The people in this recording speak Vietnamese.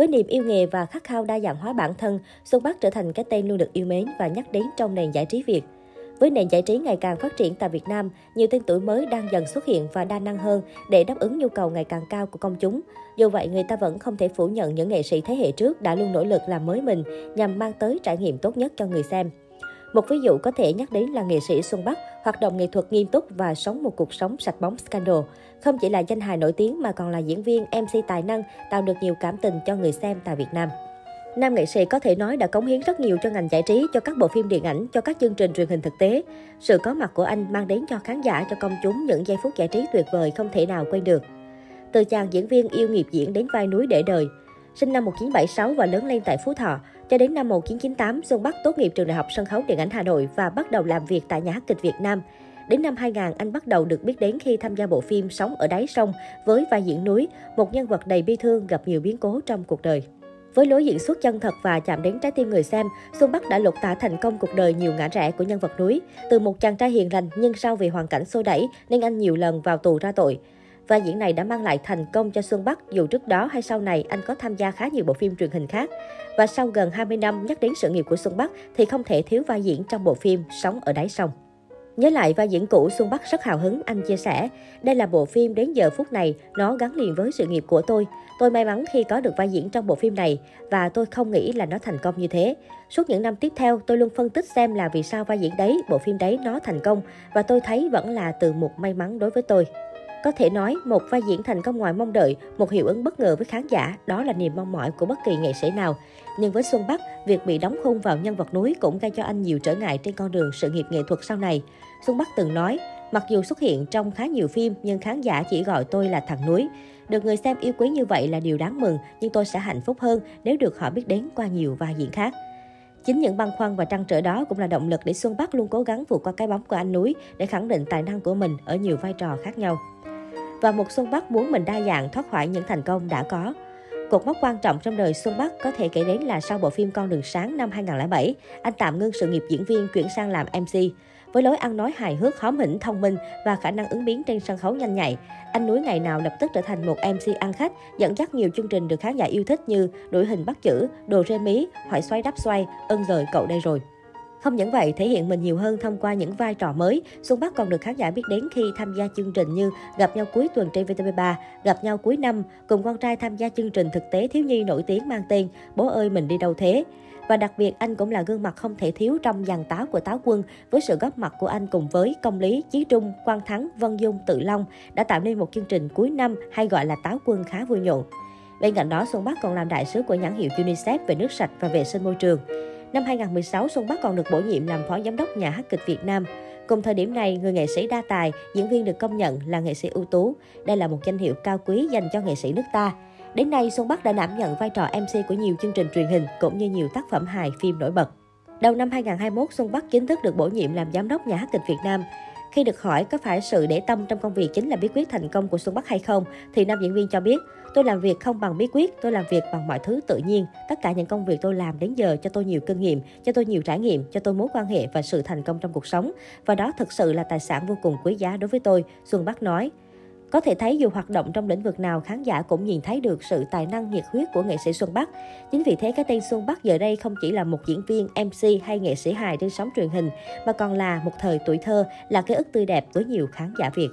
Với niềm yêu nghề và khát khao đa dạng hóa bản thân, Xuân Bắc trở thành cái tên luôn được yêu mến và nhắc đến trong nền giải trí Việt. Với nền giải trí ngày càng phát triển tại Việt Nam, nhiều tên tuổi mới đang dần xuất hiện và đa năng hơn để đáp ứng nhu cầu ngày càng cao của công chúng. Dù vậy, người ta vẫn không thể phủ nhận những nghệ sĩ thế hệ trước đã luôn nỗ lực làm mới mình nhằm mang tới trải nghiệm tốt nhất cho người xem. Một ví dụ có thể nhắc đến là nghệ sĩ Xuân Bắc, hoạt động nghệ thuật nghiêm túc và sống một cuộc sống sạch bóng scandal. Không chỉ là danh hài nổi tiếng mà còn là diễn viên, MC tài năng, tạo được nhiều cảm tình cho người xem tại Việt Nam. Nam nghệ sĩ có thể nói đã cống hiến rất nhiều cho ngành giải trí, cho các bộ phim điện ảnh, cho các chương trình truyền hình thực tế. Sự có mặt của anh mang đến cho khán giả, cho công chúng những giây phút giải trí tuyệt vời không thể nào quên được. Từ chàng diễn viên yêu nghiệp diễn đến vai núi để đời. Sinh năm 1976 và lớn lên tại Phú Thọ, cho đến năm 1998, Xuân Bắc tốt nghiệp trường Đại học Sân khấu Điện ảnh Hà Nội và bắt đầu làm việc tại nhà hát kịch Việt Nam. Đến năm 2000, anh bắt đầu được biết đến khi tham gia bộ phim Sống ở đáy sông với vai diễn núi, một nhân vật đầy bi thương gặp nhiều biến cố trong cuộc đời. Với lối diễn xuất chân thật và chạm đến trái tim người xem, Xuân Bắc đã lột tả thành công cuộc đời nhiều ngã rẽ của nhân vật núi. Từ một chàng trai hiền lành nhưng sau vì hoàn cảnh xô đẩy nên anh nhiều lần vào tù ra tội. Và diễn này đã mang lại thành công cho Xuân Bắc dù trước đó hay sau này anh có tham gia khá nhiều bộ phim truyền hình khác. Và sau gần 20 năm nhắc đến sự nghiệp của Xuân Bắc thì không thể thiếu vai diễn trong bộ phim Sống ở đáy sông. Nhớ lại vai diễn cũ, Xuân Bắc rất hào hứng, anh chia sẻ. Đây là bộ phim đến giờ phút này, nó gắn liền với sự nghiệp của tôi. Tôi may mắn khi có được vai diễn trong bộ phim này và tôi không nghĩ là nó thành công như thế. Suốt những năm tiếp theo, tôi luôn phân tích xem là vì sao vai diễn đấy, bộ phim đấy nó thành công và tôi thấy vẫn là từ một may mắn đối với tôi. Có thể nói, một vai diễn thành công ngoài mong đợi, một hiệu ứng bất ngờ với khán giả, đó là niềm mong mỏi của bất kỳ nghệ sĩ nào. Nhưng với Xuân Bắc, việc bị đóng khung vào nhân vật núi cũng gây cho anh nhiều trở ngại trên con đường sự nghiệp nghệ thuật sau này. Xuân Bắc từng nói, mặc dù xuất hiện trong khá nhiều phim nhưng khán giả chỉ gọi tôi là thằng núi. Được người xem yêu quý như vậy là điều đáng mừng, nhưng tôi sẽ hạnh phúc hơn nếu được họ biết đến qua nhiều vai diễn khác. Chính những băn khoăn và trăn trở đó cũng là động lực để Xuân Bắc luôn cố gắng vượt qua cái bóng của anh núi để khẳng định tài năng của mình ở nhiều vai trò khác nhau và một Xuân Bắc muốn mình đa dạng thoát khỏi những thành công đã có. Cột mốc quan trọng trong đời Xuân Bắc có thể kể đến là sau bộ phim Con đường sáng năm 2007, anh tạm ngưng sự nghiệp diễn viên chuyển sang làm MC. Với lối ăn nói hài hước, hóm hỉnh, thông minh và khả năng ứng biến trên sân khấu nhanh nhạy, anh Núi ngày nào lập tức trở thành một MC ăn khách, dẫn dắt nhiều chương trình được khán giả yêu thích như Đuổi hình bắt chữ, Đồ rê mí, Hỏi xoay đắp xoay, Ơn rời cậu đây rồi. Không những vậy, thể hiện mình nhiều hơn thông qua những vai trò mới, Xuân Bắc còn được khán giả biết đến khi tham gia chương trình như Gặp nhau cuối tuần trên VTV3, Gặp nhau cuối năm, cùng con trai tham gia chương trình thực tế thiếu nhi nổi tiếng mang tên Bố ơi mình đi đâu thế. Và đặc biệt anh cũng là gương mặt không thể thiếu trong dàn táo của táo quân với sự góp mặt của anh cùng với Công Lý, Chí Trung, Quang Thắng, Vân Dung, Tự Long đã tạo nên một chương trình cuối năm hay gọi là táo quân khá vui nhộn. Bên cạnh đó, Xuân Bắc còn làm đại sứ của nhãn hiệu UNICEF về nước sạch và vệ sinh môi trường. Năm 2016, Xuân Bắc còn được bổ nhiệm làm phó giám đốc nhà hát kịch Việt Nam. Cùng thời điểm này, người nghệ sĩ đa tài, diễn viên được công nhận là nghệ sĩ ưu tú. Đây là một danh hiệu cao quý dành cho nghệ sĩ nước ta. Đến nay, Xuân Bắc đã đảm nhận vai trò MC của nhiều chương trình truyền hình cũng như nhiều tác phẩm hài phim nổi bật. Đầu năm 2021, Xuân Bắc chính thức được bổ nhiệm làm giám đốc nhà hát kịch Việt Nam. Khi được hỏi có phải sự để tâm trong công việc chính là bí quyết thành công của Xuân Bắc hay không, thì nam diễn viên cho biết, tôi làm việc không bằng bí quyết, tôi làm việc bằng mọi thứ tự nhiên. Tất cả những công việc tôi làm đến giờ cho tôi nhiều kinh nghiệm, cho tôi nhiều trải nghiệm, cho tôi mối quan hệ và sự thành công trong cuộc sống. Và đó thực sự là tài sản vô cùng quý giá đối với tôi, Xuân Bắc nói. Có thể thấy dù hoạt động trong lĩnh vực nào, khán giả cũng nhìn thấy được sự tài năng nhiệt huyết của nghệ sĩ Xuân Bắc. Chính vì thế cái tên Xuân Bắc giờ đây không chỉ là một diễn viên, MC hay nghệ sĩ hài trên sóng truyền hình, mà còn là một thời tuổi thơ, là ký ức tươi đẹp với nhiều khán giả Việt.